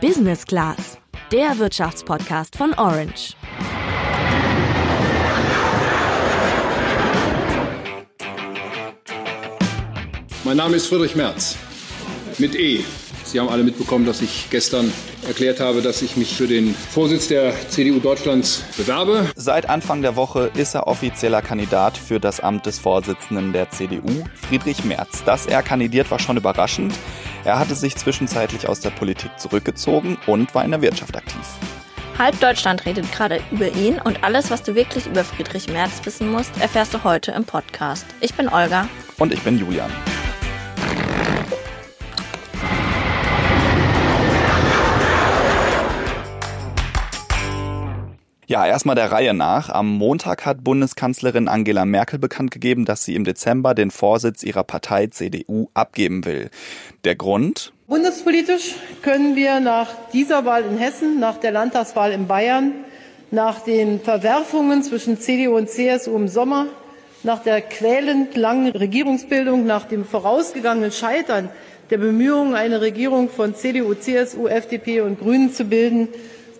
Business Class, der Wirtschaftspodcast von Orange. Mein Name ist Friedrich Merz mit E. Sie haben alle mitbekommen, dass ich gestern erklärt habe, dass ich mich für den Vorsitz der CDU Deutschlands bewerbe. Seit Anfang der Woche ist er offizieller Kandidat für das Amt des Vorsitzenden der CDU, Friedrich Merz. Dass er kandidiert, war schon überraschend. Er hatte sich zwischenzeitlich aus der Politik zurückgezogen und war in der Wirtschaft aktiv. Halb Deutschland redet gerade über ihn und alles, was du wirklich über Friedrich Merz wissen musst, erfährst du heute im Podcast. Ich bin Olga. Und ich bin Julian. Ja, erstmal der Reihe nach. Am Montag hat Bundeskanzlerin Angela Merkel bekannt gegeben, dass sie im Dezember den Vorsitz ihrer Partei CDU abgeben will. Der Grund? Bundespolitisch können wir nach dieser Wahl in Hessen, nach der Landtagswahl in Bayern, nach den Verwerfungen zwischen CDU und CSU im Sommer, nach der quälend langen Regierungsbildung, nach dem vorausgegangenen Scheitern der Bemühungen, eine Regierung von CDU, CSU, FDP und Grünen zu bilden,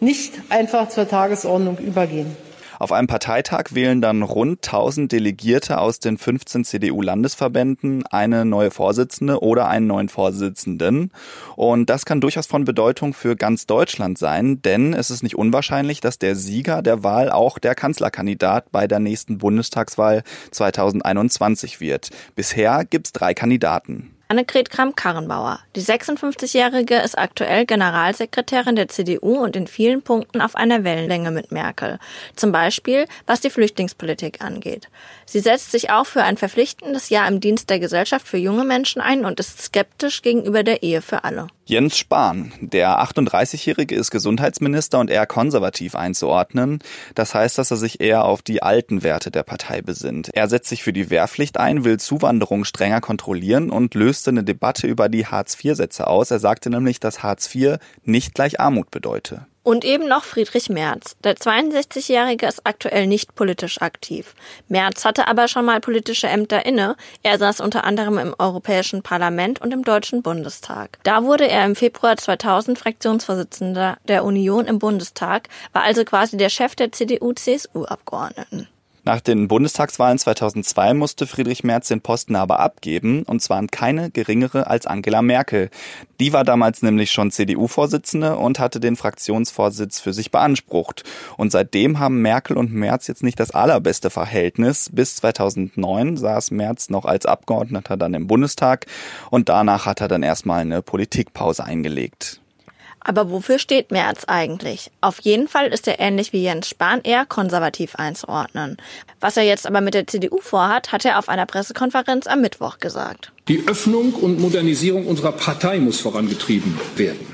nicht einfach zur Tagesordnung übergehen. Auf einem Parteitag wählen dann rund 1000 Delegierte aus den 15 CDU-Landesverbänden eine neue Vorsitzende oder einen neuen Vorsitzenden. Und das kann durchaus von Bedeutung für ganz Deutschland sein, denn es ist nicht unwahrscheinlich, dass der Sieger der Wahl auch der Kanzlerkandidat bei der nächsten Bundestagswahl 2021 wird. Bisher gibt's drei Kandidaten. Annegret Kramp-Karrenbauer. Die 56-Jährige ist aktuell Generalsekretärin der CDU und in vielen Punkten auf einer Wellenlänge mit Merkel. Zum Beispiel, was die Flüchtlingspolitik angeht. Sie setzt sich auch für ein verpflichtendes Jahr im Dienst der Gesellschaft für junge Menschen ein und ist skeptisch gegenüber der Ehe für alle. Jens Spahn. Der 38-Jährige ist Gesundheitsminister und eher konservativ einzuordnen. Das heißt, dass er sich eher auf die alten Werte der Partei besinnt. Er setzt sich für die Wehrpflicht ein, will Zuwanderung strenger kontrollieren und löste eine Debatte über die Hartz-IV-Sätze aus. Er sagte nämlich, dass Hartz IV nicht gleich Armut bedeute. Und eben noch Friedrich Merz. Der 62-Jährige ist aktuell nicht politisch aktiv. Merz hatte aber schon mal politische Ämter inne. Er saß unter anderem im Europäischen Parlament und im Deutschen Bundestag. Da wurde er im Februar 2000 Fraktionsvorsitzender der Union im Bundestag, war also quasi der Chef der CDU-CSU-Abgeordneten. Nach den Bundestagswahlen 2002 musste Friedrich Merz den Posten aber abgeben, und zwar an keine geringere als Angela Merkel. Die war damals nämlich schon CDU-Vorsitzende und hatte den Fraktionsvorsitz für sich beansprucht. Und seitdem haben Merkel und Merz jetzt nicht das allerbeste Verhältnis. Bis 2009 saß Merz noch als Abgeordneter dann im Bundestag und danach hat er dann erstmal eine Politikpause eingelegt. Aber wofür steht Merz eigentlich? Auf jeden Fall ist er ähnlich wie Jens Spahn eher konservativ einzuordnen. Was er jetzt aber mit der CDU vorhat, hat er auf einer Pressekonferenz am Mittwoch gesagt. Die Öffnung und Modernisierung unserer Partei muss vorangetrieben werden.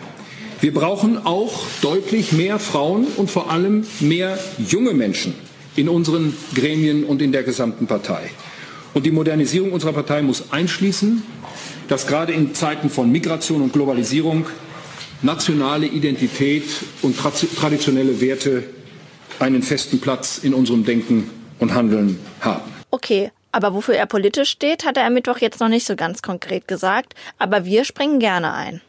Wir brauchen auch deutlich mehr Frauen und vor allem mehr junge Menschen in unseren Gremien und in der gesamten Partei. Und die Modernisierung unserer Partei muss einschließen, dass gerade in Zeiten von Migration und Globalisierung nationale Identität und traditionelle Werte einen festen Platz in unserem Denken und Handeln haben. Okay, aber wofür er politisch steht, hat er am Mittwoch jetzt noch nicht so ganz konkret gesagt, aber wir springen gerne ein.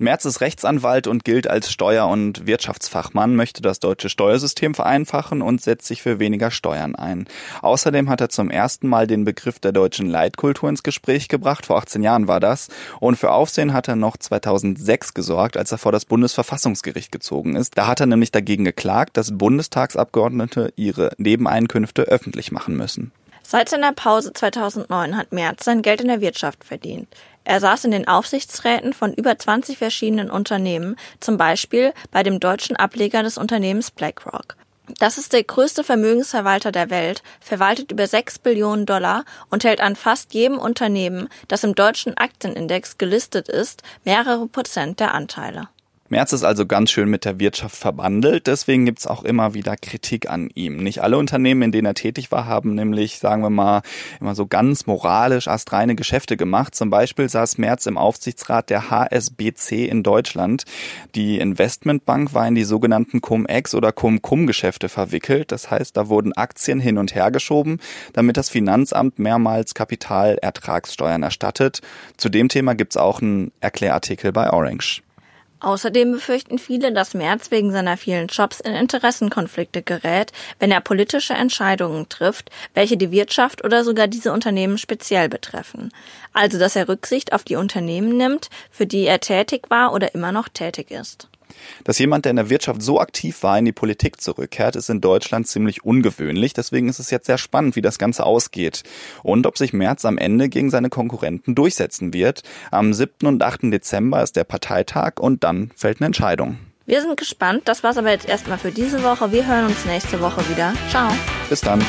Merz ist Rechtsanwalt und gilt als Steuer- und Wirtschaftsfachmann, möchte das deutsche Steuersystem vereinfachen und setzt sich für weniger Steuern ein. Außerdem hat er zum ersten Mal den Begriff der deutschen Leitkultur ins Gespräch gebracht, vor 18 Jahren war das, und für Aufsehen hat er noch 2006 gesorgt, als er vor das Bundesverfassungsgericht gezogen ist. Da hat er nämlich dagegen geklagt, dass Bundestagsabgeordnete ihre Nebeneinkünfte öffentlich machen müssen. Seit seiner Pause 2009 hat Merz sein Geld in der Wirtschaft verdient. Er saß in den Aufsichtsräten von über 20 verschiedenen Unternehmen, zum Beispiel bei dem deutschen Ableger des Unternehmens BlackRock. Das ist der größte Vermögensverwalter der Welt, verwaltet über 6 Billionen Dollar und hält an fast jedem Unternehmen, das im deutschen Aktienindex gelistet ist, mehrere Prozent der Anteile. Merz ist also ganz schön mit der Wirtschaft verbandelt, deswegen gibt's auch immer wieder Kritik an ihm. Nicht alle Unternehmen, in denen er tätig war, haben nämlich, sagen wir mal, immer so ganz moralisch astreine Geschäfte gemacht. Zum Beispiel saß Merz im Aufsichtsrat der HSBC in Deutschland. Die Investmentbank war in die sogenannten Cum-Ex oder Cum-Cum-Geschäfte verwickelt. Das heißt, da wurden Aktien hin und her geschoben, damit das Finanzamt mehrmals Kapitalertragssteuern erstattet. Zu dem Thema gibt's auch einen Erklärartikel bei Orange. Außerdem befürchten viele, dass Merz wegen seiner vielen Jobs in Interessenkonflikte gerät, wenn er politische Entscheidungen trifft, welche die Wirtschaft oder sogar diese Unternehmen speziell betreffen. Also, dass er Rücksicht auf die Unternehmen nimmt, für die er tätig war oder immer noch tätig ist. Dass jemand, der in der Wirtschaft so aktiv war, in die Politik zurückkehrt, ist in Deutschland ziemlich ungewöhnlich. Deswegen ist es jetzt sehr spannend, wie das Ganze ausgeht. Und ob sich Merz am Ende gegen seine Konkurrenten durchsetzen wird. Am 7. und 8. Dezember ist der Parteitag und dann fällt eine Entscheidung. Wir sind gespannt. Das war's aber jetzt erstmal für diese Woche. Wir hören uns nächste Woche wieder. Ciao. Bis dann.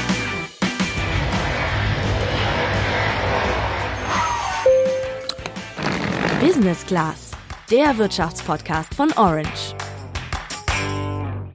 Business Class, der Wirtschaftspodcast von Orange.